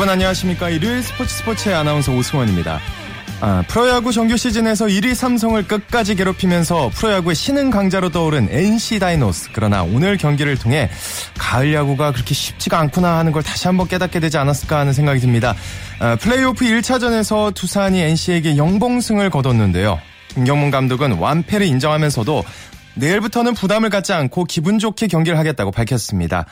여러분 안녕하십니까. 일요일 스포츠 스포츠의 아나운서 오승원입니다. 아, 프로야구 정규 시즌에서 1위 삼성을 끝까지 괴롭히면서 프로야구의 신흥 강자로 떠오른 NC 다이노스. 그러나 오늘 경기를 통해 가을 야구가 그렇게 쉽지가 않구나 하는 걸 다시 한번 깨닫게 되지 않았을까 하는 생각이 듭니다. 아, 플레이오프 1차전에서 두산이 NC에게 영봉승을 거뒀는데요. 김경문 감독은 완패를 인정하면서도 내일부터는 부담을 갖지 않고 기분 좋게 경기를 하겠다고 밝혔습니다.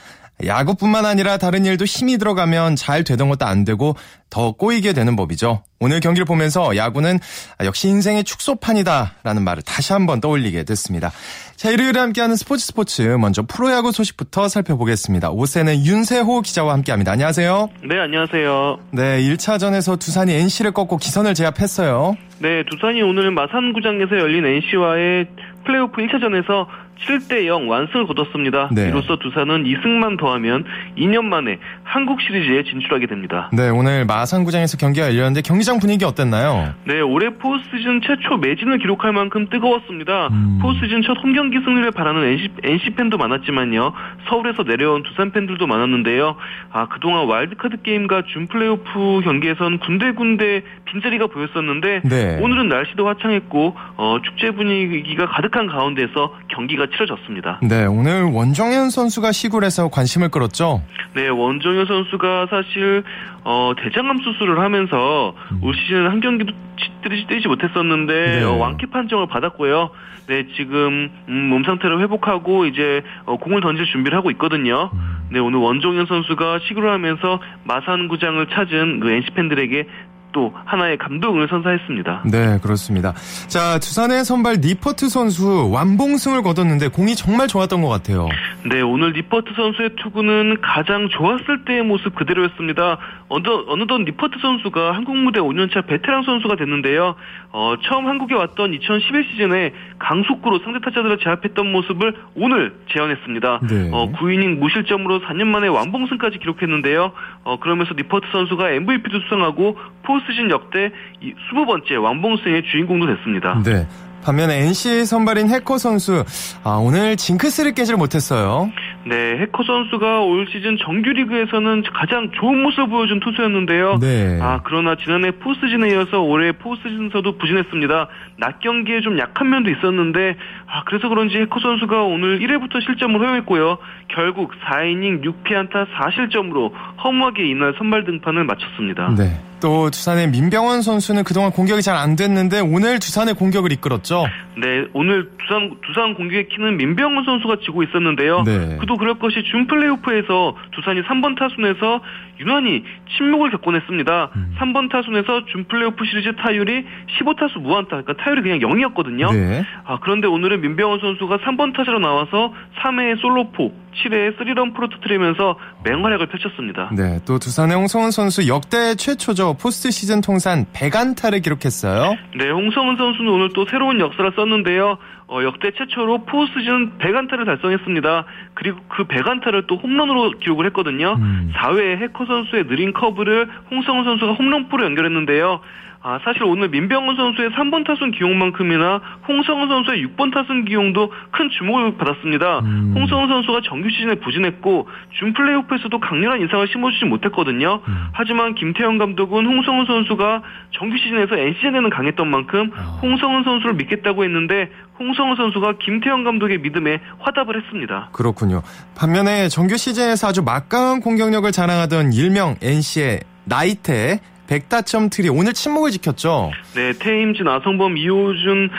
야구뿐만 아니라 다른 일도 힘이 들어가면 잘 되던 것도 안 되고 더 꼬이게 되는 법이죠. 오늘 경기를 보면서 야구는 역시 인생의 축소판이다라는 말을 다시 한번 떠올리게 됐습니다. 자, 일요일에 함께하는 스포츠 스포츠 먼저 프로야구 소식부터 살펴보겠습니다. 오세는 윤세호 기자와 함께합니다. 안녕하세요. 네, 안녕하세요. 네, 1차전에서 두산이 NC를 꺾고 기선을 제압했어요. 네, 두산이 오늘 마산구장에서 열린 NC와의 플레이오프 1차전에서 7대 0 완승을 거뒀습니다. 네. 이로써 두산은 2승만 더하면 2년 만에 한국 시리즈에 진출하게 됩니다. 네, 오늘 마산구장에서 경기가 열렸는데 경기장 분위기 어땠나요? 네, 올해 포스트시즌 최초 매진을 기록할 만큼 뜨거웠습니다. 음. 포스트시즌 첫 홈경기 승리를 바라는 NC, NC 팬도 많았지만요. 서울에서 내려온 두산 팬들도 많았는데요. 아, 그동안 와일드카드 게임과 준 플레이오프 경기에선 군데군데 빈자리가 보였었는데 네. 오늘은 날씨도 화창했고 어, 축제 분위기가 가득한 가운데서 경기가 치러졌습니다. 네, 오늘 원정현 선수가 시굴에서 관심을 끌었죠. 네, 원정현 선수가 사실 어, 대장암 수술을 하면서 올 시즌 한 경기도 치- 뛰지, 못했었는데 네. 어, 완쾌 판정을 받았고요. 네, 지금 음, 몸 상태를 회복하고 이제 어, 공을 던질 준비를 하고 있거든요. 네, 오늘 원정현 선수가 시구를 하면서 마산구장을 찾은 그 NC 팬들에게 또 하나의 감동을 선사했습니다. 네, 그렇습니다. 자, 두산의 선발 니퍼트 선수 완봉승을 거뒀는데 공이 정말 좋았던 것 같아요. 네, 오늘 니퍼트 선수의 투구는 가장 좋았을 때의 모습 그대로였습니다. 어느, 어느덧 니퍼트 선수가 한국 무대 5년차 베테랑 선수가 됐는데요. 어, 처음 한국에 왔던 2011 시즌에 강속구로 상대 타자들을 제압했던 모습을 오늘 재현했습니다. 네. 어, 9이닝 무실점으로 4년 만에 완봉승까지 기록했는데요. 어, 그러면서 니퍼트 선수가 MVP도 수상하고 포스트시즌 역대 20번째 완봉승의 주인공도 됐습니다. 네. 반면에 NC 선발인 해커 선수, 아, 오늘 징크스를 깨질 못했어요. 네, 해커 선수가 올 시즌 정규리그에서는 가장 좋은 모습을 보여준 투수였는데요. 네. 아, 그러나 지난해 포스트시즌에 이어서 올해 포스트시즌에서도 부진했습니다. 낮 경기에 좀 약한 면도 있었는데, 아, 그래서 그런지 해커 선수가 오늘 1회부터 실점을 허용했고요. 결국 4이닝 6피안타 4실점으로 허무하게 이날 선발 등판을 마쳤습니다. 네. 또 두산의 민병원 선수는 그동안 공격이 잘 안 됐는데 오늘 두산의 공격을 이끌었죠. 네, 오늘 두산, 두산 공격의 키는 민병헌 선수가 지고 있었는데요. 네. 그도 그럴 것이 준 플레이오프에서 두산이 3번 타순에서 유난히 침묵을 겪곤 했습니다. 음. 3번 타순에서 준 플레이오프 시리즈 타율이 15타수 무안타, 그러니까 타율이 그냥 0이었거든요. 네. 아, 그런데 오늘은 민병헌 선수가 3번 타자로 나와서 3회에 솔로포, 7회에 3런포를 터트리면서 맹활약을 펼쳤습니다. 네. 또 두산의 홍성흔 선수 역대 최초죠. 포스트 시즌 통산 100안타를 기록했어요. 네, 홍성흔 선수는 오늘 또 새로운 역사를 썼는데요. 어, 역대 최초로 포스트시즌 100안타를 달성했습니다. 그리고 그 100안타를 또 홈런으로 기록을 했거든요. 음. 4회에 해커 선수의 느린 커브를 홍성흔 선수가 홈런포로 연결했는데요. 아, 사실 오늘 민병헌 선수의 3번 타순 기용만큼이나 홍성은 선수의 6번 타순 기용도 큰 주목을 받았습니다. 음. 홍성은 선수가 정규 시즌에 부진했고 준 플레이오프에서도 강렬한 인상을 심어주지 못했거든요. 음. 하지만 김태형 감독은 홍성은 선수가 정규 시즌에서 NC전에는 강했던 만큼 아. 홍성은 선수를 믿겠다고 했는데 홍성은 선수가 김태형 감독의 믿음에 화답을 했습니다. 그렇군요. 반면에 정규 시즌에서 아주 막강한 공격력을 자랑하던 일명 NC의 나이테 100타점 트리오 오늘 침묵을 지켰죠. 네, 테임즈, 나성범, 이호준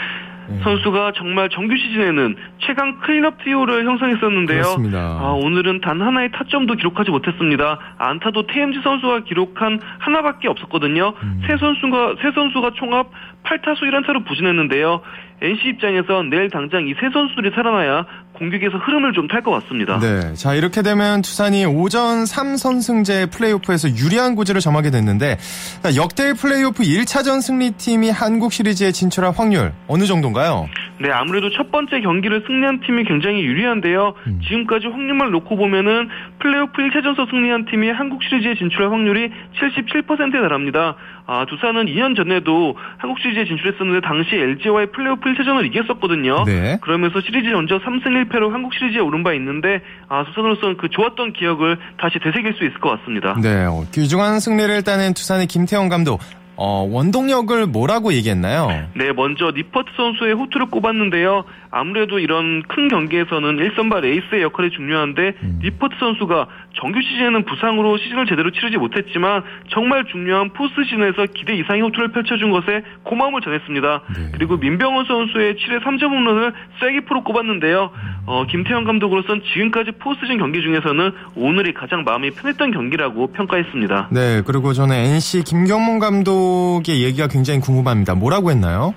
네. 선수가 정말 정규 시즌에는 최강 클린업 트리오를 형성했었는데요. 그렇습니다. 아, 오늘은 단 하나의 타점도 기록하지 못했습니다. 안타도 테임즈 선수가 기록한 하나밖에 없었거든요. 음. 세 선수가 세 선수가 총합 8타수 1안타로 부진했는데요. NC 입장에서 내일 당장 이 세 선수들이 살아나야 공격에서 흐름을 좀 탈 것 같습니다. 네. 자, 이렇게 되면 두산이 5전 3선승제 플레이오프에서 유리한 고지를 점하게 됐는데 자, 역대 플레이오프 1차전 승리팀이 한국 시리즈에 진출할 확률 어느 정도인가요? 네, 아무래도 첫 번째 경기를 승리한 팀이 굉장히 유리한데요. 음. 지금까지 확률만 놓고 보면은 플레이오프 1차전서 승리한 팀이 한국 시리즈에 진출할 확률이 77%에 달합니다. 아, 두산은 2년 전에도 한국 시리즈에 진출했었는데 당시 LG와의 플레이오프 1차전을 이겼었거든요. 네. 그러면서 시리즈 전적 3승 1패로 한국 시리즈에 오른 바 있는데 아, 두산으로서는 그 좋았던 기억을 다시 되새길 수 있을 것 같습니다. 네, 귀중한 승리를 따낸 두산의 김태형 감독. 어, 원동력을 뭐라고 얘기했나요? 네, 먼저 니퍼트 선수의 호투를 꼽았는데요. 아무래도 이런 큰 경기에서는 1선발 에이스의 역할이 중요한데 음. 니퍼트 선수가 정규 시즌에는 부상으로 시즌을 제대로 치르지 못했지만 정말 중요한 포스트 시즌에서 기대 이상의 호투를 펼쳐준 것에 고마움을 전했습니다. 네. 그리고 민병헌 선수의 7회 3점 홈런을 쐐기포로 꼽았는데요. 어, 김태형 감독으로선 지금까지 포스트 시즌 경기 중에서는 오늘이 가장 마음이 편했던 경기라고 평가했습니다. 네, 그리고 저는 NC 김경문 감독의 얘기가 굉장히 궁금합니다. 뭐라고 했나요?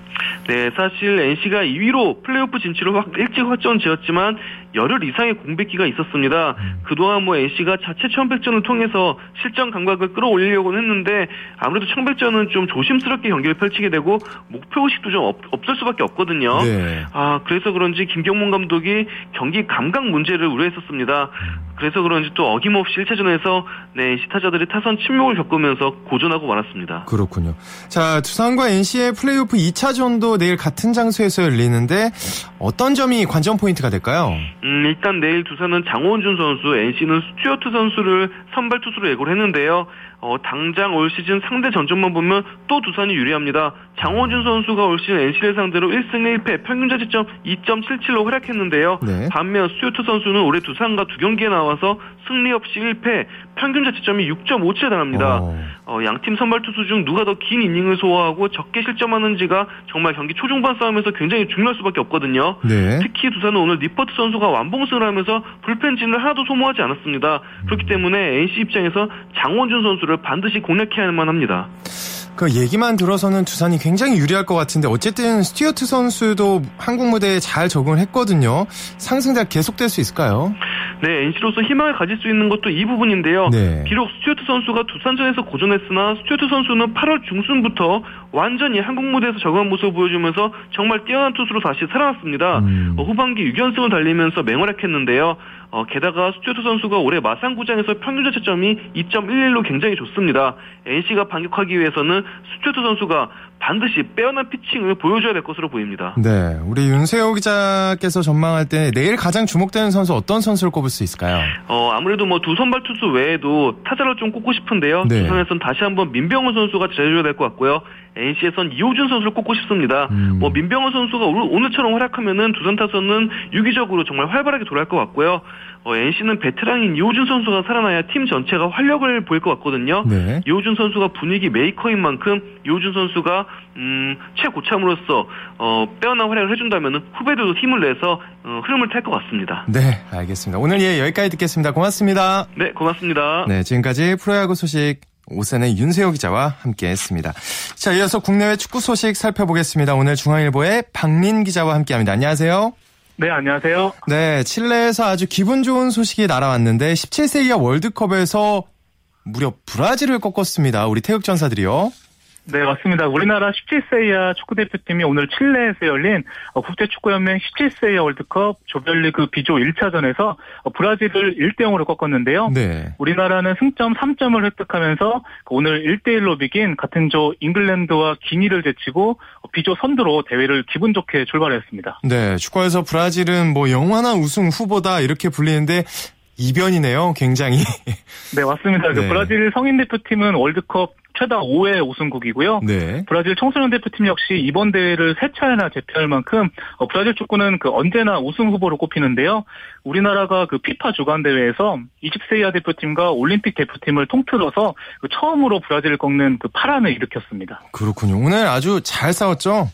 네, 사실 NC가 2위로 플레이오프 진출을 확, 일찍 확정 지었지만 열흘 이상의 공백기가 있었습니다. 음. 그동안 뭐 NC가 자체 청백전을 통해서 실전 감각을 끌어올리려고 했는데 아무래도 청백전은 좀 조심스럽게 경기를 펼치게 되고 목표 의식도 좀 없, 없을 수밖에 없거든요. 네. 아 그래서 그런지 김경문 감독이 경기 감각 문제를 우려했었습니다. 음. 그래서 그런지 또 어김없이 1차전에서 네, NC 타자들이 타선 침묵을 겪으면서 고전하고 말았습니다. 그렇군요. 자, 두산과 NC의 플레이오프 2차전도 내일 같은 장소에서 열리는데 어떤 점이 관전 포인트가 될까요? 음, 일단 내일 두산은 장원준 선수, NC는 스튜어트 선수를 선발 투수로 예고를 했는데요. 어, 당장 올 시즌 상대 전적만 보면 또 두산이 유리합니다. 장원준 선수가 올 시즌 NC를 상대로 1승 1패 평균 자책점 2.77로 활약했는데요. 네. 반면 스튜어트 선수는 올해 두산과 두 경기에 나와서 승리 없이 1패, 평균 자책점이 6.57에 달합니다. 어. 어, 양팀 선발 투수 중 누가 더 긴 이닝을 소화하고 적게 실점하는지가 정말 경기 초중반 싸움에서 굉장히 중요할 수밖에 없거든요. 네. 특히 두산은 오늘 니퍼트 선수가 완봉승을 하면서 불펜진을 하나도 소모하지 않았습니다. 그렇기 때문에 NC 입장에서 장원준 선수를 반드시 공략해야만 합니다. 그 얘기만 들어서는 두산이 굉장히 유리할 것 같은데 어쨌든 스튜어트 선수도 한국 무대에 잘 적응을 했거든요. 상승세 계속될 수 있을까요? 네, NC로서 희망을 가질 수 있는 것도 이 부분인데요. 네. 비록 스튜어트 선수가 두산전에서 고전했으나 스튜어트 선수는 8월 중순부터 완전히 한국 무대에서 적응한 모습을 보여주면서 정말 뛰어난 투수로 다시 살아났습니다. 음. 어, 후반기 6연승을 달리면서 맹활약했는데요. 어, 게다가 스튜어트 선수가 올해 마산구장에서 평균 자책점이 2.11로 굉장히 좋습니다. NC가 반격하기 위해서는 스튜어트 선수가 반드시 빼어난 피칭을 보여줘야 될 것으로 보입니다. 네, 우리 윤세호 기자께서 전망할 때 내일 가장 주목되는 선수 어떤 선수를 꼽을 수 있을까요? 어, 아무래도 뭐 두 선발 투수 외에도 타자를 좀 꼽고 싶은데요. 네. 두산에선 다시 한번 민병헌 선수가 잘해줘야 될 것 같고요. NC에선 이호준 선수를 꼽고 싶습니다. 음. 뭐 민병헌 선수가 오늘처럼 활약하면은 두산 타선은 유기적으로 정말 활발하게 돌아갈 것 같고요. 어, NC는 베테랑인 이호준 선수가 살아나야 팀 전체가 활력을 보일 것 같거든요. 네. 이호준 선수가 분위기 메이커인 만큼 이호준 선수가 음, 최고참으로서 어, 빼어난 활약을 해준다면 후배들도 힘을 내서 어, 흐름을 탈 것 같습니다. 네, 알겠습니다. 오늘 예 여기까지 듣겠습니다. 고맙습니다. 네, 고맙습니다. 네, 지금까지 프로야구 소식 오산의 윤세호 기자와 함께했습니다. 자, 이어서 국내외 축구 소식 살펴보겠습니다. 오늘 중앙일보의 박민 기자와 함께합니다. 안녕하세요. 네, 안녕하세요. 네, 칠레에서 아주 기분 좋은 소식이 날아왔는데 17세 이하 월드컵에서 무려 브라질을 꺾었습니다. 우리 태극 전사들이요. 네, 맞습니다. 우리나라 17세 이하 축구대표팀이 오늘 칠레에서 열린 어, 국제축구연맹 17세 이하 월드컵 조별리그 비조 1차전에서 어, 브라질을 1대0으로 꺾었는데요. 네. 우리나라는 승점 3점을 획득하면서 오늘 1대1로 비긴 같은 조 잉글랜드와 기니를 제치고 어, 비조 선두로 대회를 기분 좋게 출발했습니다. 네, 축구에서 브라질은 뭐 영원한 우승 후보다 이렇게 불리는데 이변이네요, 굉장히. 네, 맞습니다. 그 네. 브라질 성인 대표팀은 월드컵 최다 5회 우승국이고요. 네. 브라질 청소년 대표팀 역시 이번 대회를 세 차례나 제패할 만큼 어, 브라질 축구는 그 언제나 우승 후보로 꼽히는데요. 우리나라가 그 피파 주간 대회에서 20세 이하 대표팀과 올림픽 대표팀을 통틀어서 그 처음으로 브라질을 꺾는 그 파란을 일으켰습니다. 그렇군요. 오늘 아주 잘 싸웠죠?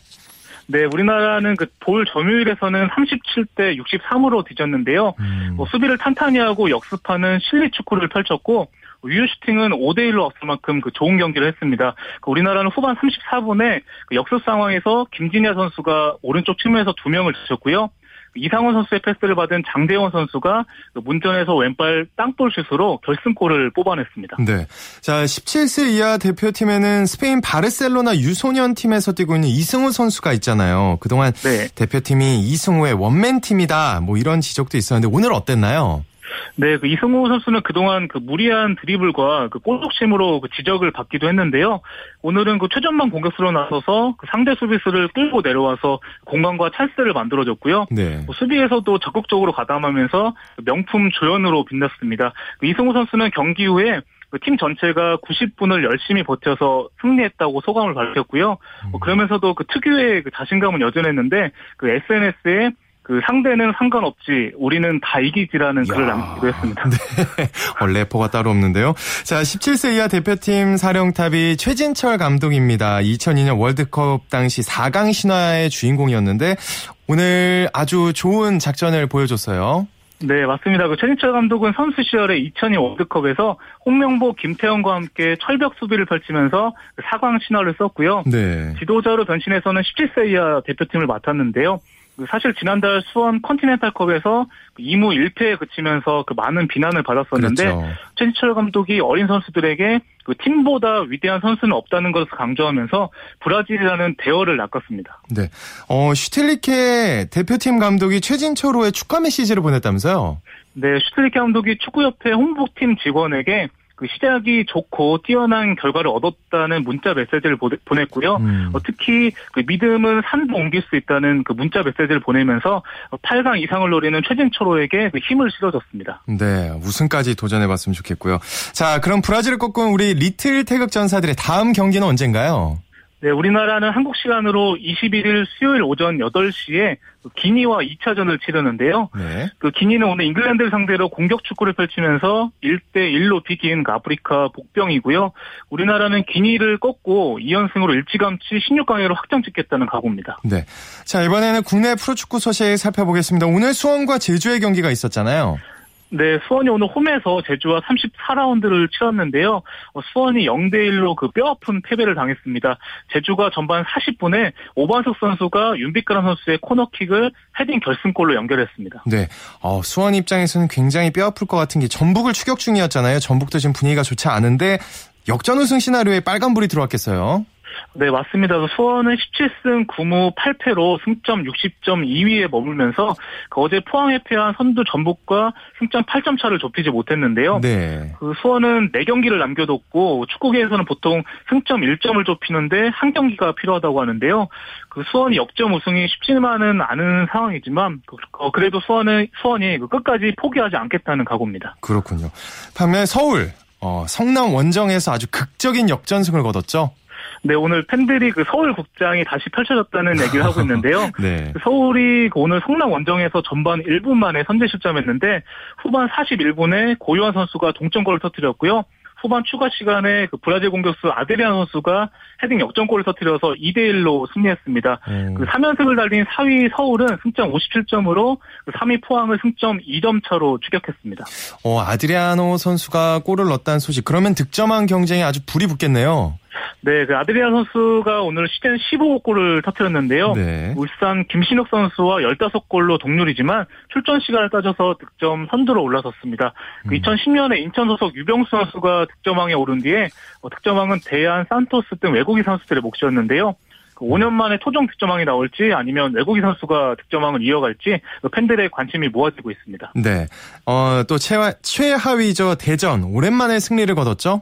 네, 우리나라는 그 볼 점유율에서는 37대 63으로 뒤졌는데요. 음. 뭐 수비를 탄탄히 하고 역습하는 실리 축구를 펼쳤고 유효 슈팅은 5대1로 앞설 만큼 그 좋은 경기를 했습니다. 그 우리나라는 후반 34분에 그 역습 상황에서 김진야 선수가 오른쪽 측면에서 두 명을 지쳤고요. 이상원 선수의 패스를 받은 장대원 선수가 그 문전에서 왼발 땅볼 슛으로 결승골을 뽑아냈습니다. 네. 자, 17세 이하 대표팀에는 스페인 바르셀로나 유소년 팀에서 뛰고 있는 이승우 선수가 있잖아요. 그동안 네. 대표팀이 이승우의 원맨 팀이다. 뭐 이런 지적도 있었는데 오늘 어땠나요? 네, 그 이승우 선수는 그동안 그 무리한 드리블과 그 골독심으로 그 지적을 받기도 했는데요. 오늘은 그 최전방 공격수로 나서서 그 상대 수비수를 끌고 내려와서 공간과 찬스를 만들어줬고요. 네. 뭐 수비에서도 적극적으로 가담하면서 명품 조연으로 빛났습니다. 그 이승우 선수는 경기 후에 그팀 전체가 90분을 열심히 버텨서 승리했다고 소감을 밝혔고요. 뭐 음. 그러면서도 그 특유의 그 자신감은 여전했는데 그 SNS에 그 상대는 상관없지 우리는 다 이기지라는 글을 남기도 했습니다. 네. 원래 포가 따로 없는데요. 자, 17세 이하 대표팀 사령탑이 최진철 감독입니다. 2002년 월드컵 당시 4강 신화의 주인공이었는데 오늘 아주 좋은 작전을 보여줬어요. 네, 맞습니다. 그 최진철 감독은 선수 시절에 2002 월드컵에서 홍명보, 김태형과 함께 철벽 수비를 펼치면서 4강 신화를 썼고요. 네. 지도자로 변신해서는 17세 이하 대표팀을 맡았는데요. 그 사실 지난달 수원 컨티넨탈컵에서 2무 1패에 그치면서 그 많은 비난을 받았었는데 그렇죠. 최진철 감독이 어린 선수들에게 그 팀보다 위대한 선수는 없다는 것을 강조하면서 브라질이라는 대어를 낚았습니다. 네. 어, 슈틸리케 대표팀 감독이 최진철호에 축하 메시지를 보냈다면서요? 네, 슈틸리케 감독이 축구협회 홍보팀 직원에게 그 시작이 좋고 뛰어난 결과를 얻었다는 문자 메시지를 보냈고요. 음. 어, 특히 그 믿음은 산도 옮길 수 있다는 그 문자 메시지를 보내면서 8강 이상을 노리는 최진철호에게 그 힘을 실어줬습니다. 네, 우승까지 도전해봤으면 좋겠고요. 자, 그럼 브라질을 꺾은 우리 리틀 태극 전사들의 다음 경기는 언젠가요? 네, 우리나라는 한국 시간으로 21일 수요일 오전 8시에 기니와 2차전을 치르는데요. 네. 그 기니는 오늘 잉글랜드를 상대로 공격 축구를 펼치면서 1대 1로 비긴 그 아프리카 복병이고요. 우리나라는 기니를 꺾고 2연승으로 일찌감치 16강으로 확정 찍겠다는 각오입니다. 네. 자, 이번에는 국내 프로축구 소식 살펴보겠습니다. 오늘 수원과 제주의 경기가 있었잖아요. 네, 수원이 오늘 홈에서 제주와 34라운드를 치렀는데요. 어, 수원이 0대 1로 그 뼈아픈 패배를 당했습니다. 제주가 전반 40분에 오반석 선수가 윤빛가람 선수의 코너킥을 헤딩 결승골로 연결했습니다. 네, 어, 수원 입장에서는 굉장히 뼈아플 것 같은 게 전북을 추격 중이었잖아요. 전북도 지금 분위기가 좋지 않은데 역전 우승 시나리오에 빨간불이 들어왔겠어요. 네, 맞습니다. 수원은 17승 9무 8패로 승점 60점 2위에 머물면서 그 어제 포항에 패한 선두 전북과 승점 8점 차를 좁히지 못했는데요. 네. 그 수원은 4경기를 남겨뒀고 축구계에서는 보통 승점 1점을 좁히는데 한 경기가 필요하다고 하는데요. 그 수원이 역점 우승이 쉽지만은 않은 상황이지만 그, 어, 그래도 수원은 수원이 그 끝까지 포기하지 않겠다는 각오입니다. 그렇군요. 반면 서울 어, 성남 원정에서 아주 극적인 역전승을 거뒀죠. 네, 오늘 팬들이 그 서울 국장이 다시 펼쳐졌다는 얘기를 하고 있는데요. 네. 그 서울이 그 오늘 성남 원정에서 전반 1분 만에 선제 실점했는데 후반 41분에 고요한 선수가 동점골을 터뜨렸고요. 후반 추가 시간에 그 브라질 공격수 아데리안 선수가 헤딩 역전골을 터뜨려서 2대 1로 승리했습니다. 음. 그 3연승을 달린 4위 서울은 승점 57점으로 그 3위 포항을 승점 2점 차로 추격했습니다. 어, 아드리아노 선수가 골을 넣었다는 소식. 그러면 득점한 경쟁이 아주 불이 붙겠네요. 네, 그 아드리안 선수가 오늘 시즌 15골을 터뜨렸는데요. 네. 울산 김신욱 선수와 15골로 동률이지만 출전 시간을 따져서 득점 선두로 올라섰습니다. 그 음. 2010년에 인천 소속 유병수 선수가 득점왕에 오른 뒤에 어, 득점왕은 대한 산토스 등 외국인 선수들의 몫이었는데요. 5년 그 만에 토종 득점왕이 나올지 아니면 외국인 선수가 득점왕을 이어갈지 그 팬들의 관심이 모아지고 있습니다. 네. 어, 또 최하, 최하위죠 대전 오랜만에 승리를 거뒀죠?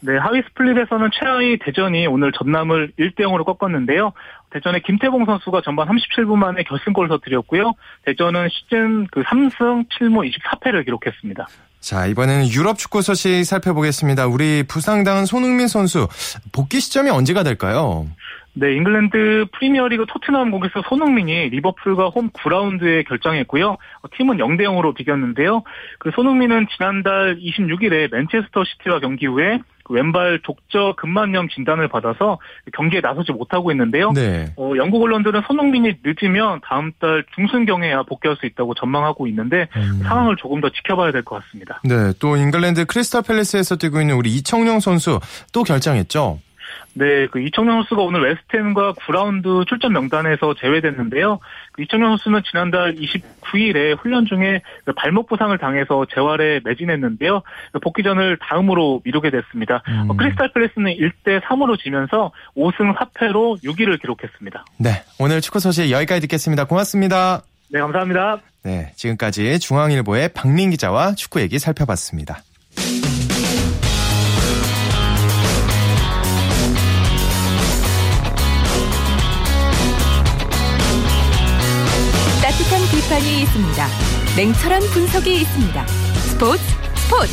네, 하위 스플릿에서는 최하위 대전이 오늘 전남을 1대 0으로 꺾었는데요. 대전의 김태봉 선수가 전반 37분 만에 결승골을 터뜨렸고요. 대전은 시즌 그 3승 7무 24패를 기록했습니다. 자, 이번에는 유럽 축구 소식 살펴보겠습니다. 우리 부상당한 손흥민 선수 복귀 시점이 언제가 될까요? 네, 잉글랜드 프리미어리그 토트넘 공격수 손흥민이 리버풀과 홈 9라운드에 결정했고요. 어, 팀은 0대 0으로 비겼는데요. 그 손흥민은 지난달 26일에 맨체스터 시티와 경기 후에 그 왼발 독저 근만염 진단을 받아서 경기에 나서지 못하고 있는데요. 네. 어, 영국 언론들은 손흥민이 늦으면 다음 달 중순경에야 복귀할 수 있다고 전망하고 있는데 음. 상황을 조금 더 지켜봐야 될 것 같습니다. 네, 또 잉글랜드 크리스탈 팰리스에서 뛰고 있는 우리 이청용 선수 또 결장했죠. 네, 그 이청용 선수가 오늘 웨스트햄과 9라운드 출전 명단에서 제외됐는데요. 그 이청용 선수는 지난달 29일에 훈련 중에 그 발목 부상을 당해서 재활에 매진했는데요. 그 복귀전을 다음으로 미루게 됐습니다. 음. 어, 크리스탈 팰리스는 1대 3으로 지면서 5승 4패로 6위를 기록했습니다. 네, 오늘 축구 소식 여기까지 듣겠습니다. 고맙습니다. 네, 감사합니다. 네, 지금까지 중앙일보의 박민 기자와 축구 얘기 살펴봤습니다. 비판이 있습니다. 냉철한 분석이 있습니다. 스포츠 스포츠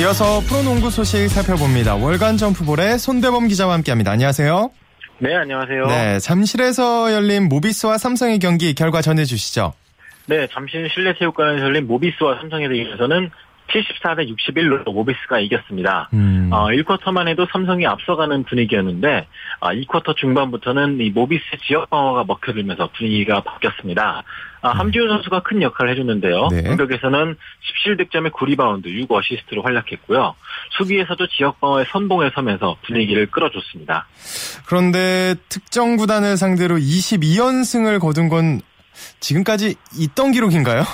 이어서 프로농구 소식 살펴봅니다. 월간 점프볼의 손대범 기자와 함께합니다. 안녕하세요. 네, 안녕하세요. 네, 잠실에서 열린 모비스와 삼성의 경기 결과 전해주시죠. 네, 잠실 실내 체육관에서 열린 모비스와 삼성의 대결에서는 74대 61로 모비스가 이겼습니다. 음. 어, 1쿼터만 해도 삼성이 앞서가는 분위기였는데 어, 2쿼터 중반부터는 이 모비스 지역 방어가 먹혀들면서 분위기가 바뀌었습니다. 아, 함지훈 선수가 큰 역할을 해줬는데요. 네. 공격에서는 17득점에 9리바운드, 6어시스트로 활약했고요. 수비에서도 지역 방어의 선봉에 서면서 분위기를 끌어줬습니다. 그런데 특정 구단을 상대로 22연승을 거둔 건 지금까지 있던 기록인가요?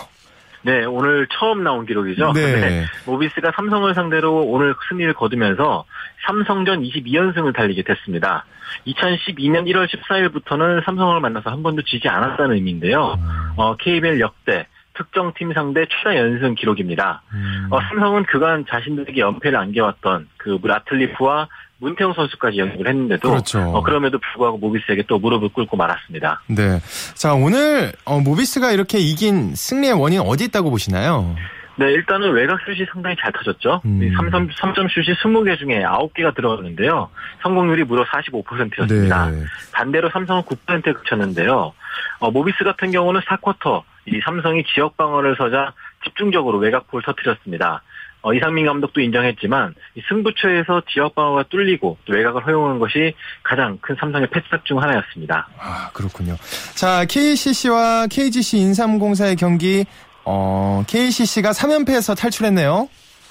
네, 오늘 처음 나온 기록이죠. 네. 네. 모비스가 삼성을 상대로 오늘 승리를 거두면서 삼성전 22연승을 달리게 됐습니다. 2012년 1월 14일부터는 삼성을 만나서 한 번도 지지 않았다는 의미인데요. 어, KBL 역대 특정 팀 상대 최다 연승 기록입니다. 음. 어, 삼성은 그간 자신들에게 연패를 안겨왔던 그 라틀리프와 문태영 선수까지 영입을 했는데도 그렇죠. 어, 그럼에도 불구하고 모비스에게 또 무릎을 꿇고 말았습니다. 네. 자 오늘 어, 모비스가 이렇게 이긴 승리의 원인 어디 있다고 보시나요? 네, 일단은 외곽 슛이 상당히 잘 터졌죠. 음. 3점, 3점 슛이 20개 중에 9개가 들어갔는데요. 성공률이 무려 45%였습니다. 네. 반대로 삼성은 9%에 그쳤는데요. 어, 모비스 같은 경우는 4쿼터 이 삼성이 지역 방어를 서자 집중적으로 외곽볼 터뜨렸습니다. 어, 이상민 감독도 인정했지만 승부처에서 지역 방어가 뚫리고 또 외곽을 허용한 것이 가장 큰 삼성의 패스탑 중 하나였습니다. 아 그렇군요. 자 KCC와 KGC 인삼공사의 경기 어, KCC가 3연패에서 탈출했네요.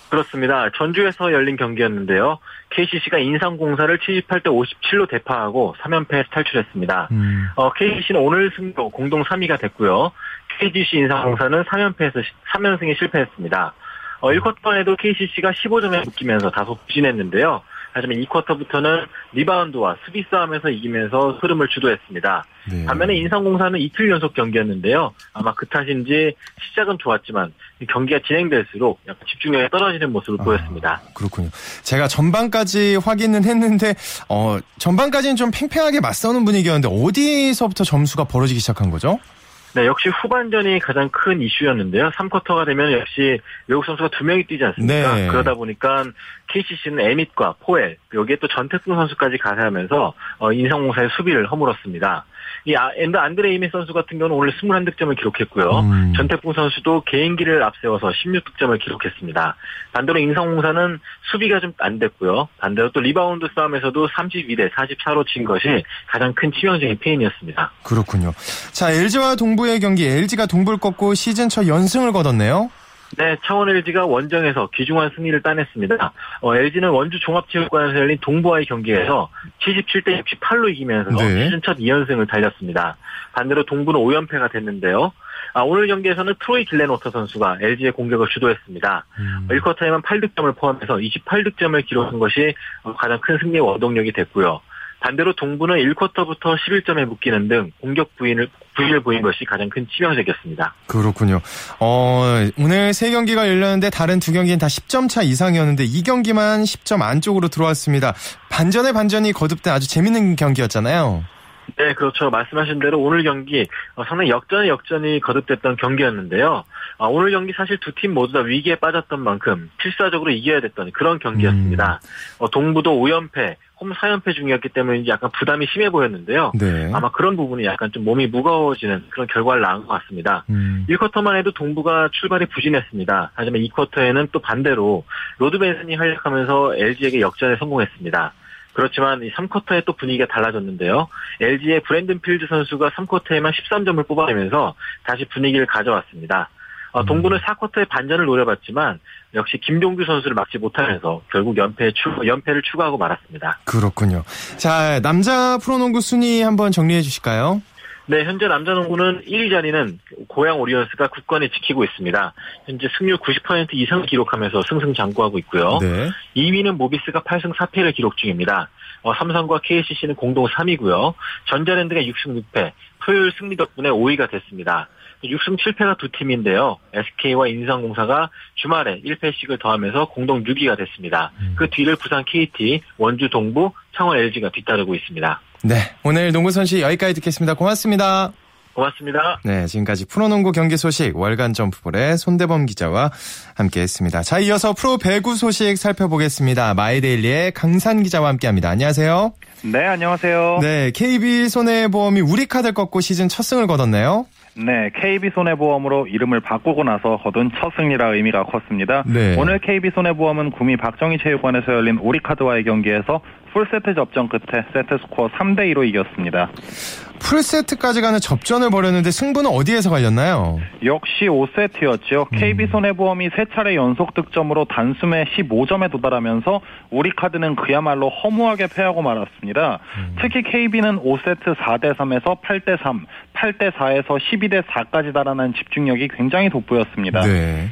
그렇습니다. 전주에서 열린 경기였는데요. KCC가 인삼공사를 78대 57로 대파하고 3연패에서 탈출했습니다. 음. 어, KCC는 오늘 승도 공동 3위가 됐고요. KGC 인삼공사는 3연패에서 3연승에 실패했습니다. 어, 1쿼터에도 KCC가 15점에 묶이면서 다소 부진했는데요. 하지만 2쿼터부터는 리바운드와 수비 싸움에서 이기면서 흐름을 주도했습니다. 네. 반면에 인상공사는 이틀 연속 경기였는데요. 아마 그 탓인지 시작은 좋았지만 경기가 진행될수록 약간 집중력이 떨어지는 모습을 아, 보였습니다. 그렇군요. 제가 전반까지 확인은 했는데 어, 전반까지는 좀 팽팽하게 맞서는 분위기였는데 어디서부터 점수가 벌어지기 시작한 거죠? 네, 역시 후반전이 가장 큰 이슈였는데요. 3쿼터가 되면 역시 외국 선수가 두 명이 뛰지 않습니까? 네. 그러다 보니까 KCC는 에밋과 포웰, 여기에 또 전태풍 선수까지 가세하면서 어, 인삼공사의 수비를 허물었습니다. 이 아, 안드레 에밋 선수 같은 경우는 오늘 21득점을 기록했고요. 음. 전태풍 선수도 개인기를 앞세워서 16득점을 기록했습니다. 반대로 인삼공사는 수비가 좀 안 됐고요. 반대로 또 리바운드 싸움에서도 32대 44로 진 것이 가장 큰 치명적인 페인이었습니다. 그렇군요. 자, LG와 동부의 경기 LG가 동부를 꺾고 시즌 첫 연승을 거뒀네요. 네, 창원 LG가 원정에서 귀중한 승리를 따냈습니다. 어, LG는 원주 종합체육관에서 열린 동부와의 경기에서 77대 68로 이기면서 네. 시즌 첫 2연승을 달렸습니다. 반대로 동부는 5연패가 됐는데요. 아, 오늘 경기에서는 트로이 길레노터 선수가 LG의 공격을 주도했습니다. 음. 1쿼터에만 8득점을 포함해서 28득점을 기록한 것이 가장 큰 승리의 원동력이 됐고요. 반대로 동부는 1쿼터부터 11점에 묶이는 등 공격 부인을 부인을 보인 것이 가장 큰 치명적이었습니다. 그렇군요. 어, 오늘 세 경기가 열렸는데 다른 두 경기는 다 10점 차 이상이었는데 이 경기만 10점 안쪽으로 들어왔습니다. 반전의 반전이 거듭된 아주 재밌는 경기였잖아요. 네, 그렇죠. 말씀하신 대로 오늘 경기 어, 상당히 역전의 역전이 거듭됐던 경기였는데요. 아, 오늘 경기 사실 두 팀 모두 다 위기에 빠졌던 만큼 필사적으로 이겨야 됐던 그런 경기였습니다. 음. 어, 동부도 5연패, 홈 4연패 중이었기 때문에 약간 부담이 심해 보였는데요. 네. 아마 그런 부분이 약간 좀 몸이 무거워지는 그런 결과를 낳은 것 같습니다. 음. 1쿼터만 해도 동부가 출발이 부진했습니다. 하지만 2쿼터에는 또 반대로 로드 벤슨이 활약하면서 LG에게 역전에 성공했습니다. 그렇지만 이 3쿼터에 또 분위기가 달라졌는데요. LG의 브랜든 필드 선수가 3쿼터에만 13점을 뽑아내면서 다시 분위기를 가져왔습니다. 어, 동부는 4쿼터에 반전을 노려봤지만 역시 김종규 선수를 막지 못하면서 결국 연패 추, 연패를 추가하고 말았습니다. 그렇군요. 자, 남자 프로농구 순위 한번 정리해 주실까요? 네, 현재 남자 농구는 1위 자리는 고양 오리온스가 굳건히 지키고 있습니다. 현재 승률 90% 이상을 기록하면서 승승장구하고 있고요. 네. 2위는 모비스가 8승 4패를 기록 중입니다. 어, 삼성과 KCC는 공동 3위고요. 전자랜드가 6승 6패, 토요일 승리 덕분에 5위가 됐습니다. 6승 7패가 두 팀인데요. SK와 인상공사가 주말에 1패씩을 더하면서 공동 6위가 됐습니다. 음. 그 뒤를 부산 KT, 원주 동부, 창원 LG가 뒤따르고 있습니다. 네, 오늘 농구 소식 여기까지 듣겠습니다. 고맙습니다. 고맙습니다. 네, 지금까지 프로농구 경기 소식 월간 점프볼의 손대범 기자와 함께했습니다. 자, 이어서 프로 배구 소식 살펴보겠습니다. 마이데일리의 강산 기자와 함께합니다. 안녕하세요. 네, 안녕하세요. 네, KB 손해보험이 우리카드 꺾고 시즌 첫 승을 거뒀네요. 네, KB 손해보험으로 이름을 바꾸고 나서 거둔 첫 승리라 의미가 컸습니다. 네. 오늘 KB 손해보험은 구미 박정희 체육관에서 열린 우리카드와의 경기에서 풀세트 접전 끝에 세트 스코어 3대 2로 이겼습니다. 풀세트까지 가는 접전을 벌였는데 승부는 어디에서 갈렸나요? 역시 5세트였죠. 음. KB손해보험이 세 차례 연속 득점으로 단숨에 15점에 도달하면서 우리 카드는 그야말로 허무하게 패하고 말았습니다. 음. 특히 KB는 5세트 4대 3에서 8대 3, 8대 4에서 12대 4까지 달아난 집중력이 굉장히 돋보였습니다. 네.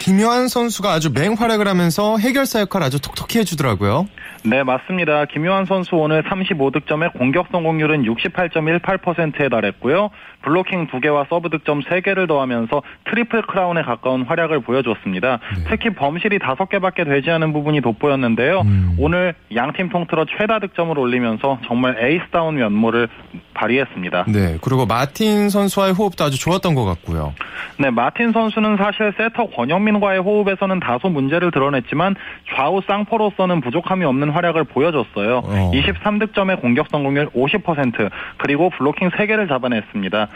김요한 선수가 아주 맹활약을 하면서 해결사 역할 아주 톡톡히 해주더라고요. 네, 맞습니다. 김요한 선수 오늘 35득점에 공격 성공률은 68.18%에 달했고요. 블로킹 2개와 서브 득점 3개를 더하면서 트리플 크라운에 가까운 활약을 보여줬습니다. 네. 특히 범실이 5개밖에 되지 않은 부분이 돋보였는데요. 음. 오늘 양팀 통틀어 최다 득점을 올리면서 정말 에이스다운 면모를 발휘했습니다. 네, 그리고 마틴 선수와의 호흡도 아주 좋았던 것 같고요. 네, 마틴 선수는 사실 세터 권영민과의 호흡에서는 다소 문제를 드러냈지만 좌우 쌍포로서는 부족함이 없는 활약을 보여줬어요. 어. 23득점의 공격 성공률 50% 그리고 블로킹 3개를 잡아냈습니다.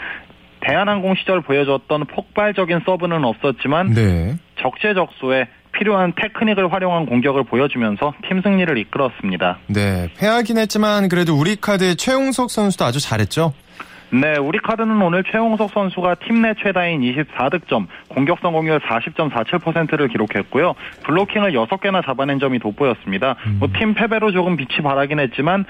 대한항공 시절 보여줬던 폭발적인 서브는 없었지만 네. 적재적소에 필요한 테크닉을 활용한 공격을 보여주면서 팀 승리를 이끌었습니다. 네, 패하긴 했지만 그래도 우리 카드의 최홍석 선수도 아주 잘했죠. 네, 우리 카드는 오늘 최홍석 선수가 팀 내 최다인 24득점, 공격 성공률 40.47%를 기록했고요. 블로킹을 6개나 잡아낸 점이 돋보였습니다. 음. 뭐 팀 패배로 조금 빛이 바래긴 했지만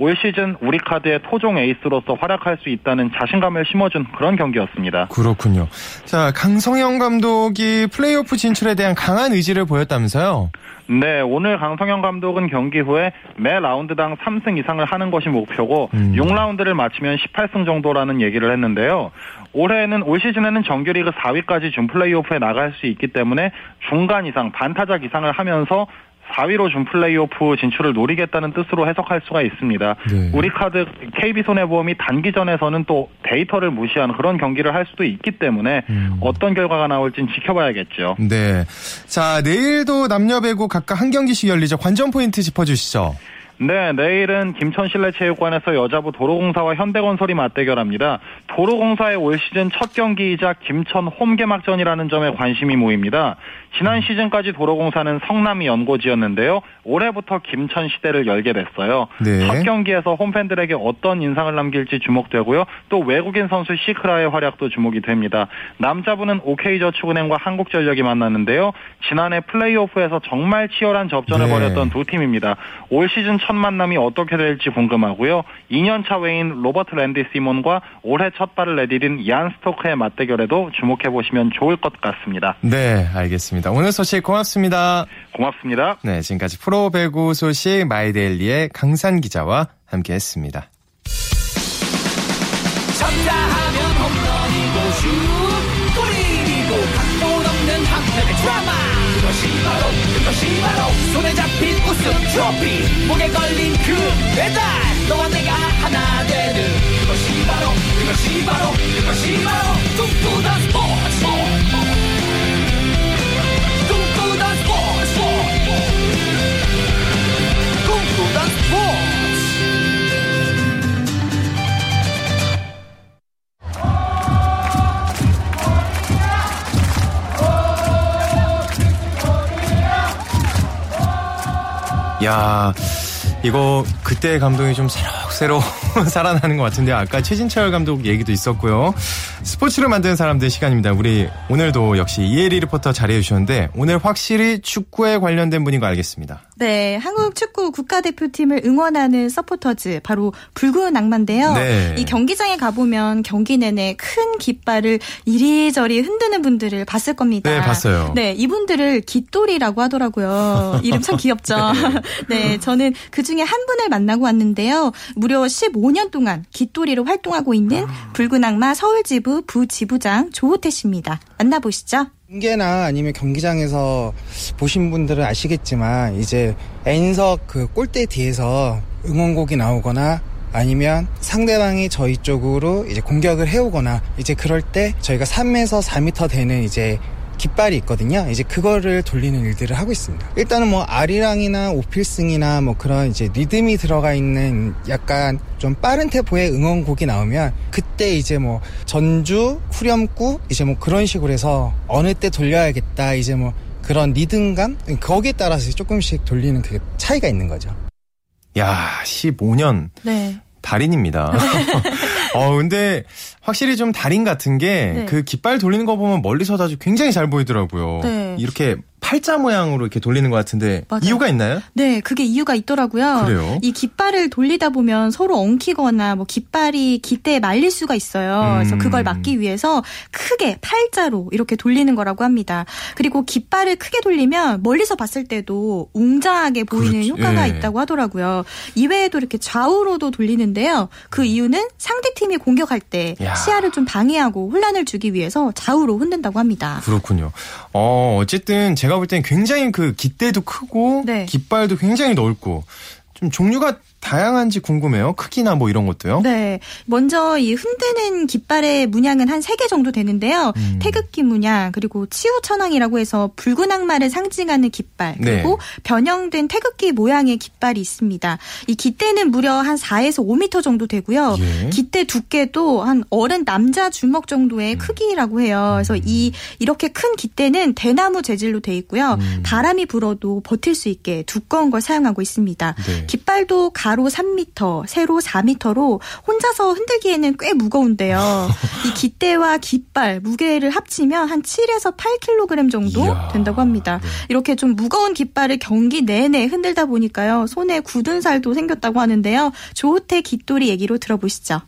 올 시즌 우리 카드의 토종 에이스로서 활약할 수 있다는 자신감을 심어준 그런 경기였습니다. 그렇군요. 자, 강성형 감독이 플레이오프 진출에 대한 강한 의지를 보였다면서요? 네, 오늘 강성형 감독은 경기 후에 매 라운드당 3승 이상을 하는 것이 목표고 음. 6라운드를 마치면 18승 정도라는 얘기를 했는데요. 올해는 올 시즌에는 정규리그 4위까지 준 플레이오프에 나갈 수 있기 때문에 중간 이상 반타작 이상을 하면서 4위로 준 플레이오프 진출을 노리겠다는 뜻으로 해석할 수가 있습니다. 네. 우리 카드 KB손해보험이 단기전에서는 또 데이터를 무시하는 그런 경기를 할 수도 있기 때문에 음. 어떤 결과가 나올진 지켜봐야겠죠. 네. 자, 내일도 남녀 배구 각각 한 경기씩 열리죠. 관전 포인트 짚어주시죠. 네, 내일은 김천실내체육관에서 여자부 도로공사와 현대건설이 맞대결합니다. 도로공사의 올 시즌 첫 경기이자 김천 홈개막전이라는 점에 관심이 모입니다. 지난 시즌까지 도로공사는 성남이 연고지였는데요. 올해부터 김천 시대를 열게 됐어요. 네. 첫 경기에서 홈팬들에게 어떤 인상을 남길지 주목되고요. 또 외국인 선수 시크라의 활약도 주목이 됩니다. 남자부는 OK저축은행과 한국전력이 만났는데요. 지난해 플레이오프에서 정말 치열한 접전을 네. 벌였던 두 팀입니다. 올 시즌 첫 만남이 어떻게 될지 궁금하고요. 2년차 외인 로버트 랜디 시몬과 올해 첫 발을 내디딘 얀 스토크의 맞대결에도 주목해 보시면 좋을 것 같습니다. 네, 알겠습니다. 오늘 소식 고맙습니다. 고맙습니다. 네, 지금까지 프로 배구 소식 마이데일리의 강산 기자와 함께했습니다. 쳤다 하면 홈런이고 슛 골이고 각본 없는 한편의 드라마 그것이 바로 그것이 바로 잡힌 우승 트로피 목에 걸린 그 배달. 너와 내가 하나 되는 그것이 바로 그것이 바로 그것이 바로 꿈꾸던 스포츠 야, 이거 그때 감동이 좀 새록 새록 살아나는 것 같은데 아까 최진철 감독 얘기도 있었고요. 스포츠를 만드는 사람들 시간입니다. 우리 오늘도 역시 이혜리 리포터 자리해 주셨는데 오늘 확실히 축구에 관련된 분인 거 알겠습니다. 네, 한국 축구 국가대표팀을 응원하는 서포터즈 바로 붉은 악마인데요. 네. 이 경기장에 가보면 경기 내내 큰 깃발을 이리저리 흔드는 분들을 봤을 겁니다. 네, 봤어요. 네, 이분들을 깃돌이라고 하더라고요. 이름 참 귀엽죠. 네. 네, 저는 그 중에 한 분을 만나고 왔는데요. 무려 15년 동안 깃돌이로 활동하고 있는 붉은 악마 서울지부 부지부장 조호태 씨입니다. 만나보시죠. 중계나 아니면 경기장에서 보신 분들은 아시겠지만 이제 N석 그 골대 뒤에서 응원곡이 나오거나 아니면 상대방이 저희 쪽으로 이제 공격을 해오거나 이제 그럴 때 저희가 3에서 4m 되는 이제 깃발이 있거든요. 이제 그거를 돌리는 일들을 하고 있습니다. 일단은 뭐 아리랑이나 오필승이나 뭐 그런 이제 리듬이 들어가 있는 약간 좀 빠른 테포의 응원곡이 나오면 그때 이제 뭐 전주, 후렴구 이제 뭐 그런 식으로 해서 어느 때 돌려야겠다 이제 뭐 그런 리듬감 거기에 따라서 조금씩 돌리는 그 차이가 있는 거죠. 야, 15년. 네. 달인입니다. 어, 근데 확실히 좀 달인 같은 게그 네. 깃발 돌리는 거 보면 멀리서 아주 굉장히 잘 보이더라고요. 네. 이렇게 팔자 모양으로 이렇게 돌리는 것 같은데 맞아요. 이유가 있나요? 네, 그게 이유가 있더라고요. 그래요? 이 깃발을 돌리다 보면 서로 엉키거나 뭐 깃발이 깃대에 말릴 수가 있어요. 음. 그래서 그걸 막기 위해서 크게 팔자로 이렇게 돌리는 거라고 합니다. 그리고 깃발을 크게 돌리면 멀리서 봤을 때도 웅장하게 보이는 그렇지. 효과가 예. 있다고 하더라고요. 이외에도 이렇게 좌우로도 돌리는데요. 그 이유는 상대 팀이 공격할 때 야. 시야를 좀 방해하고 혼란을 주기 위해서 좌우로 흔든다고 합니다. 그렇군요. 어, 어쨌든 제가 볼 땐 굉장히 그 깃대도 크고 네. 깃발도 굉장히 넓고 좀 종류가 다양한지 궁금해요. 크기나 뭐 이런 것도요. 네. 먼저 이 흔드는 깃발의 문양은 한 세 개 정도 되는데요. 음. 태극기 문양 그리고 치우천왕이라고 해서 붉은 악마를 상징하는 깃발 네. 그리고 네. 변형된 태극기 모양의 깃발이 있습니다. 이 깃대는 무려 한 4에서 5m 정도 되고요. 예. 깃대 두께도 한 어른 남자 주먹 정도의 음. 크기라고 해요. 그래서 음. 이 이렇게 큰 깃대는 대나무 재질로 돼 있고요. 음. 바람이 불어도 버틸 수 있게 두꺼운 걸 사용하고 있습니다. 네. 깃발도 가 가로 3m, 세로 4m로 혼자서 흔들기에는 꽤 무거운데요. 이 깃대와 깃발 무게를 합치면 한 7에서 8kg 정도 이야. 된다고 합니다. 네. 이렇게 좀 무거운 깃발을 경기 내내 흔들다 보니까요. 손에 굳은 살도 생겼다고 하는데요. 조호태 깃돌이 얘기로 들어보시죠.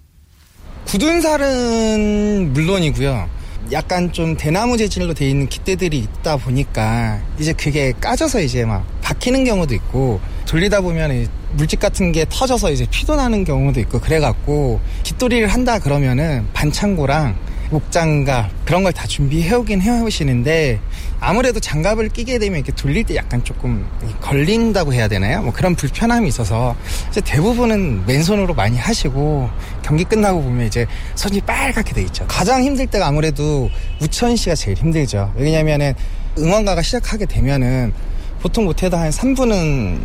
굳은 살은 물론이고요. 약간 좀 대나무 재질로 돼 있는 깃대들이 있다 보니까 이제 그게 까져서 이제 막 박히는 경우도 있고 돌리다 보면 물집 같은 게 터져서 이제 피도 나는 경우도 있고 그래갖고 깃돌이를 한다 그러면은 반창고랑 목장갑 그런 걸 다 준비해 오긴 해 오시는데 아무래도 장갑을 끼게 되면 이렇게 돌릴 때 약간 조금 걸린다고 해야 되나요? 뭐 그런 불편함이 있어서 이제 대부분은 맨손으로 많이 하시고 경기 끝나고 보면 이제 손이 빨갛게 돼 있죠. 가장 힘들 때가 아무래도 우천 씨가 제일 힘들죠. 왜냐면은 응원가가 시작하게 되면은 보통 못해도 한 3분은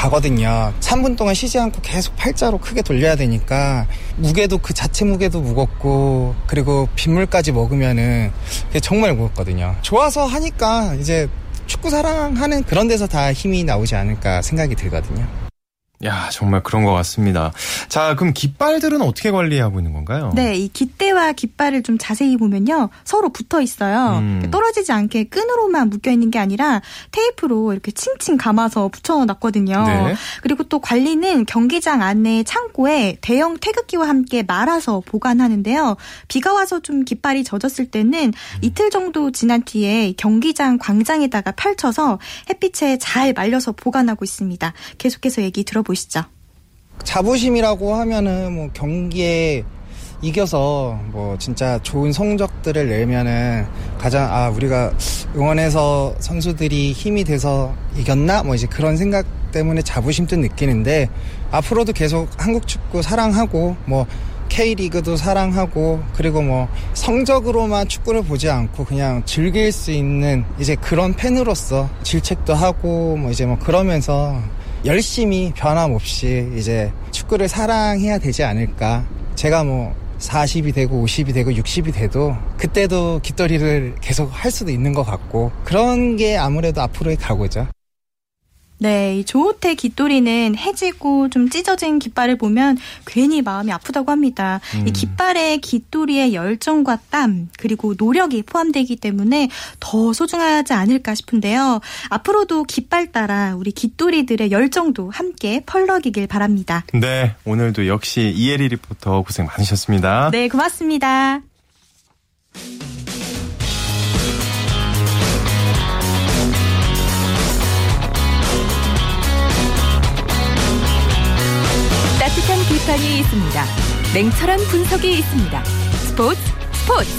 가거든요. 3분 동안 쉬지 않고 계속 팔자로 크게 돌려야 되니까 무게도 그 자체 무게도 무겁고 그리고 빗물까지 먹으면은 정말 무겁거든요. 좋아서 하니까 이제 축구 사랑하는 그런 데서 다 힘이 나오지 않을까 생각이 들거든요. 야, 정말 그런 것 같습니다. 자, 그럼 깃발들은 어떻게 관리하고 있는 건가요? 네, 이 깃대와 깃발을 좀 자세히 보면요. 서로 붙어 있어요. 음. 떨어지지 않게 끈으로만 묶여 있는 게 아니라 테이프로 이렇게 칭칭 감아서 붙여 놨거든요. 네. 그리고 또 관리는 경기장 안에 창고에 대형 태극기와 함께 말아서 보관하는데요. 비가 와서 좀 깃발이 젖었을 때는 음. 이틀 정도 지난 뒤에 경기장 광장에다가 펼쳐서 햇빛에 잘 말려서 보관하고 있습니다. 계속해서 얘기 들어보 보시죠. 자부심이라고 하면은 뭐 경기에 이겨서 뭐 진짜 좋은 성적들을 내면은 가장 아 우리가 응원해서 선수들이 힘이 돼서 이겼나 뭐 이제 그런 생각 때문에 자부심도 느끼는데 앞으로도 계속 한국 축구 사랑하고 뭐 K리그도 사랑하고 그리고 뭐 성적으로만 축구를 보지 않고 그냥 즐길 수 있는 이제 그런 팬으로서 질책도 하고 뭐 이제 뭐 그러면서 열심히 변함없이 이제 축구를 사랑해야 되지 않을까. 제가 뭐 40이 되고 50이 되고 60이 돼도 그때도 깃더리를 계속 할 수도 있는 것 같고 그런 게 아무래도 앞으로의 각오죠. 네, 이 조호태 깃돌이는 해지고 좀 찢어진 깃발을 보면 괜히 마음이 아프다고 합니다. 음. 이 깃발에 깃돌이의 열정과 땀 그리고 노력이 포함되기 때문에 더 소중하지 않을까 싶은데요. 앞으로도 깃발 따라 우리 깃돌이들의 열정도 함께 펄럭이길 바랍니다. 네, 오늘도 역시 이혜리 리포터 고생 많으셨습니다. 네, 고맙습니다. 비판이 있습니다. 냉철한 분석이 있습니다. 스포츠 스포츠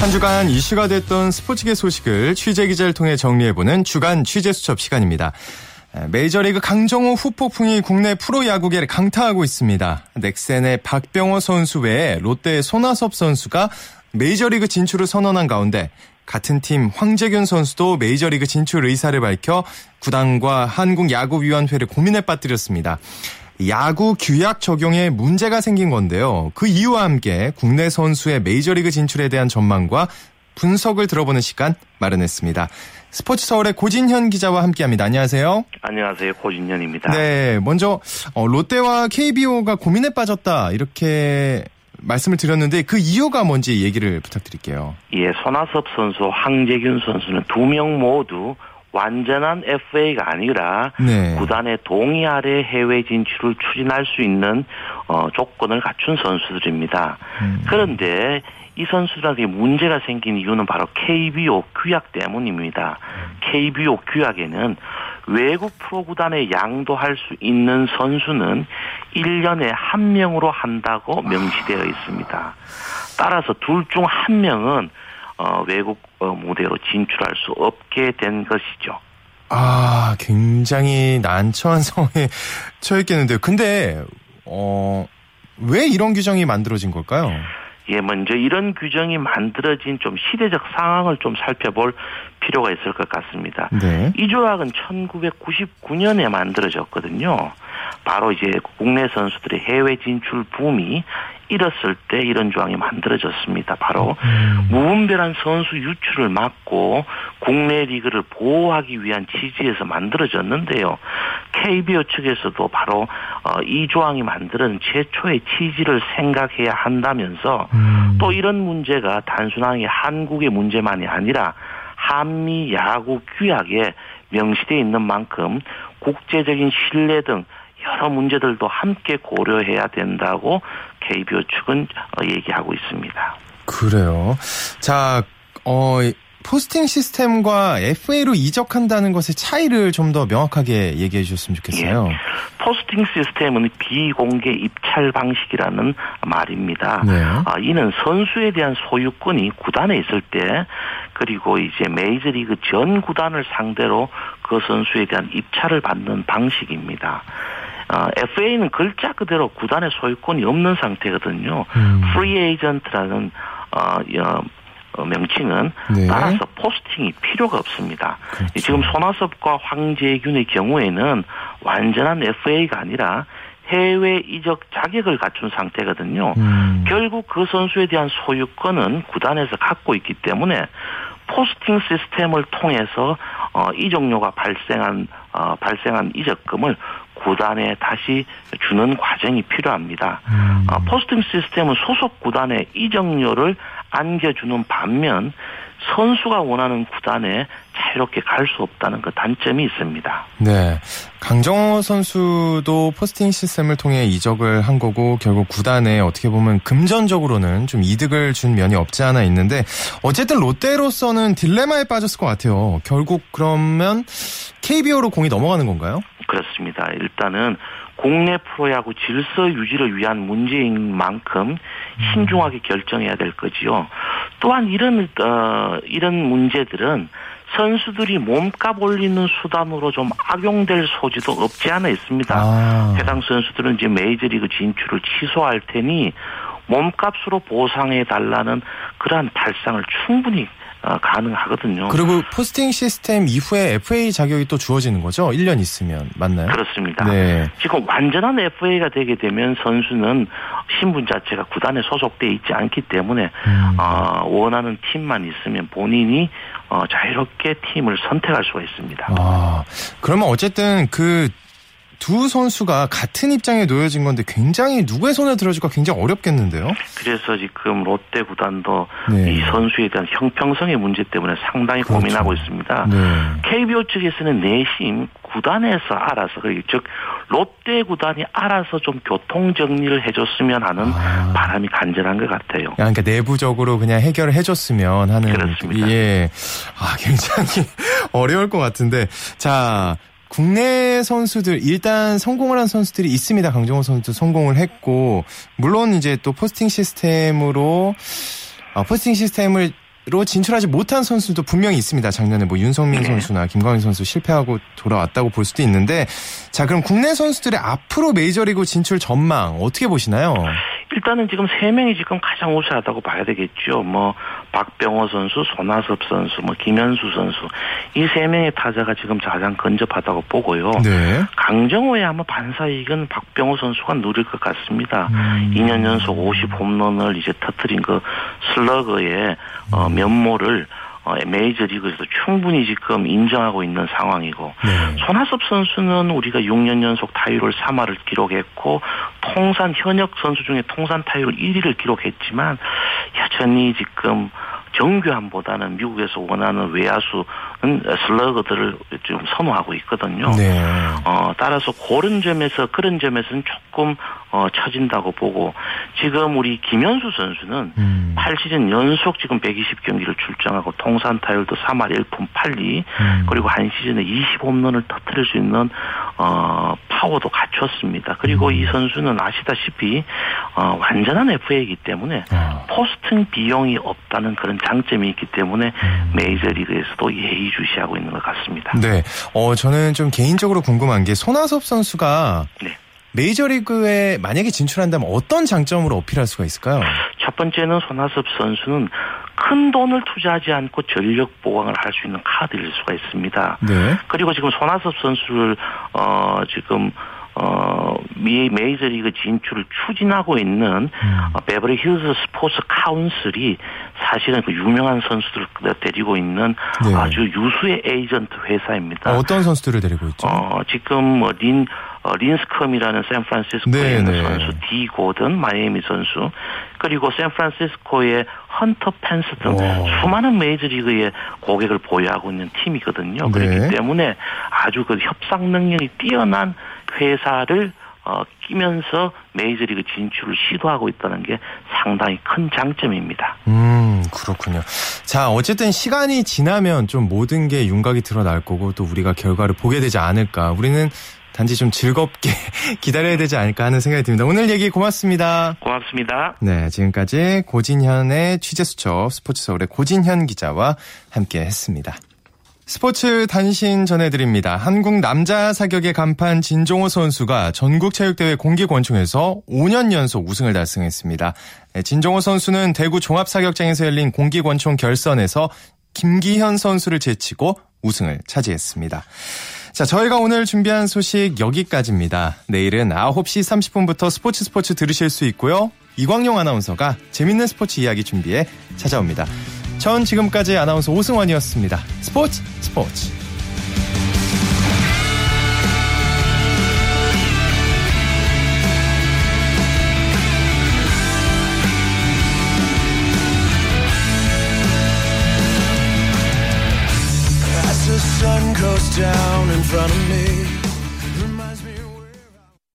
한 주간 이슈가 됐던 스포츠계 소식을 취재 기자를 통해 정리해보는 주간 취재 수첩 시간입니다. 메이저리그 강정호 후폭풍이 국내 프로야구계를 강타하고 있습니다. 넥센의 박병호 선수 외에 롯데의 손아섭 선수가 메이저리그 진출을 선언한 가운데 같은 팀 황재균 선수도 메이저리그 진출 의사를 밝혀 구단과 한국야구위원회를 고민에 빠뜨렸습니다. 야구 규약 적용에 문제가 생긴 건데요. 그 이유와 함께 국내 선수의 메이저리그 진출에 대한 전망과 분석을 들어보는 시간 마련했습니다. 스포츠 서울의 고진현 기자와 함께합니다. 안녕하세요. 안녕하세요. 고진현입니다. 네, 먼저 어, 롯데와 KBO가 고민에 빠졌다 이렇게 말씀을 드렸는데 그 이유가 뭔지 얘기를 부탁드릴게요. 예, 손아섭 선수, 황재균 선수는 두 명 모두 완전한 FA가 아니라 네. 구단의 동의 아래 해외 진출을 추진할 수 있는 어, 조건을 갖춘 선수들입니다. 음. 그런데 이 선수들에게 문제가 생긴 이유는 바로 KBO 규약 때문입니다. KBO 규약에는 외국 프로구단에 양도할 수 있는 선수는 1년에 한 명으로 한다고 명시되어 있습니다. 따라서 둘 중 한 명은 어, 외국 어, 무대로 진출할 수 없게 된 것이죠. 아, 굉장히 난처한 상황에 처했겠는데요. 근데 어, 왜 이런 규정이 만들어진 걸까요? 예, 먼저 이런 규정이 만들어진 좀 시대적 상황을 좀 살펴볼 필요가 있을 것 같습니다. 네. 이 조약은 1999년에 만들어졌거든요. 바로 이제 국내 선수들의 해외 진출 붐이 잃었을 때 이런 조항이 만들어졌습니다. 바로 음. 무분별한 선수 유출을 막고 국내 리그를 보호하기 위한 취지에서 만들어졌는데요. KBO 측에서도 바로 어, 이 조항이 만드는 최초의 취지를 생각해야 한다면서 음. 또 이런 문제가 단순하게 한국의 문제만이 아니라 한미 야구 규약에 명시되어 있는 만큼 국제적인 신뢰 등 여러 문제들도 함께 고려해야 된다고 KBO 측은 어, 얘기하고 있습니다. 그래요. 자, 어, 포스팅 시스템과 FA로 이적한다는 것의 차이를 좀 더 명확하게 얘기해 주셨으면 좋겠어요. 예. 포스팅 시스템은 비공개 입찰 방식이라는 말입니다. 네. 아, 이는 선수에 대한 소유권이 구단에 있을 때 그리고 이제 메이저리그 전 구단을 상대로 그 선수에 대한 입찰을 받는 방식입니다. 어, FA는 글자 그대로 구단의 소유권이 없는 상태거든요. 음. 프리 에이전트라는 어, 어, 명칭은 네. 따라서 포스팅이 필요가 없습니다. 그렇죠. 지금 손아섭과 황재균의 경우에는 완전한 FA가 아니라 해외 이적 자격을 갖춘 상태거든요. 음. 결국 그 선수에 대한 소유권은 구단에서 갖고 있기 때문에 포스팅 시스템을 통해서 어, 이적료가 발생한 어, 발생한 이적금을 구단에 다시 주는 과정이 필요합니다. 음. 어, 포스팅 시스템은 소속 구단의 이적료를 안겨주는 반면 선수가 원하는 구단에 자유롭게 갈 수 없다는 그 단점이 있습니다. 네. 강정호 선수도 포스팅 시스템을 통해 이적을 한 거고 결국 구단에 어떻게 보면 금전적으로는 좀 이득을 준 면이 없지 않아 있는데 어쨌든 롯데로서는 딜레마에 빠졌을 것 같아요. 결국 그러면 KBO로 공이 넘어가는 건가요? 그렇습니다. 일단은 국내 프로야구 질서 유지를 위한 문제인 만큼 신중하게 결정해야 될 거지요. 또한 이런 어 이런 문제들은 선수들이 몸값 올리는 수단으로 좀 악용될 소지도 없지 않아 있습니다. 아. 해당 선수들은 이제 메이저리그 진출을 취소할 테니 몸값으로 보상해 달라는 그러한 발상을 충분히 어, 가능하거든요. 그리고 포스팅 시스템 이후에 FA 자격이 또 주어지는 거죠? 1년 있으면 맞나요? 그렇습니다. 네. 지금 완전한 FA가 되게 되면 선수는 신분 자체가 구단에 소속돼 있지 않기 때문에 음. 어, 원하는 팀만 있으면 본인이 어, 자유롭게 팀을 선택할 수가 있습니다. 아, 그러면 어쨌든 그 두 선수가 같은 입장에 놓여진 건데 굉장히 누구의 손에 들어줄까 굉장히 어렵겠는데요. 그래서 지금 롯데 구단도 네. 이 선수에 대한 형평성의 문제 때문에 상당히 그렇죠. 고민하고 있습니다. 네. KBO 측에서는 내심 구단에서 알아서 즉 롯데 구단이 알아서 좀 교통 정리를 해줬으면 하는 아. 바람이 간절한 것 같아요. 그러니까 내부적으로 그냥 해결을 해줬으면 하는 그렇습니다. 예, 아 굉장히 어려울 것 같은데 자 국내 선수들 일단 성공을 한 선수들이 있습니다. 강정호 선수도 성공을 했고 물론 이제 또 포스팅 시스템으로 어, 포스팅 시스템을 로 진출하지 못한 선수도 분명히 있습니다. 작년에 뭐 윤석민 네. 선수나 김광현 선수 실패하고 돌아왔다고 볼 수도 있는데 자 그럼 국내 선수들의 앞으로 메이저리그 진출 전망 어떻게 보시나요? 일단은 지금 세 명이 지금 가장 우세하다고 봐야 되겠죠. 뭐 박병호 선수, 손아섭 선수, 뭐 김현수 선수 이 세 명의 타자가 지금 가장 근접하다고 보고요. 네. 강정호의 아마 반사이익은 박병호 선수가 누릴 것 같습니다. 음. 2년 연속 50 홈런을 이제 터트린 그 슬러거의 어, 면모를 어, 메이저리그에서 충분히 지금 인정하고 있는 상황이고 네. 손아섭 선수는 우리가 6년 연속 타율을 3할을 기록했고 통산 현역 선수 중에 통산 타율 1위를 기록했지만 여전히 지금 정교함보다는 미국에서 원하는 외야수는 슬러거들을 좀 선호하고 있거든요. 네. 어, 따라서 그런 점에서 그런 점에서는 조금 어, 처진다고 보고 지금 우리 김현수 선수는 음. 8시즌 연속 지금 120경기를 출장하고 통산 타율도 3할 1푼 8리 음. 그리고 한 시즌에 20홈런을 터뜨릴 수 있는 어, 파워도 갖췄습니다. 그리고 음. 이 선수는 아시다시피 어, 완전한 FA이기 때문에 어. 포스팅 비용이 없다는 그런 장점이 있기 때문에 음. 메이저리그에서도 예의주시하고 있는 것 같습니다. 네, 어 저는 좀 개인적으로 궁금한 게 손아섭 선수가 네. 메이저리그에 만약에 진출한다면 어떤 장점으로 어필할 수가 있을까요? 첫 번째는 손아섭 선수는 큰 돈을 투자하지 않고 전력 보강을 할 수 있는 카드일 수가 있습니다. 네. 그리고 지금 손아섭 선수를 어 지금 어, 미 메이저리그 진출을 추진하고 있는 음. 어, 베버리 힐즈 스포츠 카운슬이 사실은 그 유명한 선수들을 데리고 있는 네. 아주 유수의 에이전트 회사입니다. 어, 떤 선수들을 데리고 있죠? 어, 지금 뭐 린 어, 린스컴이라는 샌프란시스코에 네, 있는 네. 선수, 디 고든 마이애미 선수, 그리고 샌프란시스코의 헌터 펜스 등 오. 수많은 메이저리그의 고객을 보유하고 있는 팀이거든요. 네. 그렇기 때문에 아주 그 협상 능력이 뛰어난 회사를 어, 끼면서 메이저리그 진출을 시도하고 있다는 게 상당히 큰 장점입니다. 음, 그렇군요. 자, 어쨌든 시간이 지나면 좀 모든 게 윤곽이 드러날 거고 또 우리가 결과를 보게 되지 않을까. 우리는 단지 좀 즐겁게 기다려야 되지 않을까 하는 생각이 듭니다. 오늘 얘기 고맙습니다. 고맙습니다. 네, 지금까지 고진현의 취재수첩 스포츠 서울의 고진현 기자와 함께 했습니다. 스포츠 단신 전해드립니다. 한국 남자 사격의 간판 진종호 선수가 전국체육대회 공기권총에서 5년 연속 우승을 달성했습니다. 네, 진종호 선수는 대구 종합사격장에서 열린 공기권총 결선에서 김기현 선수를 제치고 우승을 차지했습니다. 자, 저희가 오늘 준비한 소식 여기까지입니다. 내일은 9시 30분부터 스포츠 스포츠 들으실 수 있고요. 이광용 아나운서가 재밌는 스포츠 이야기 준비해 찾아옵니다. 전 지금까지 아나운서 오승원이었습니다. 스포츠 스포츠.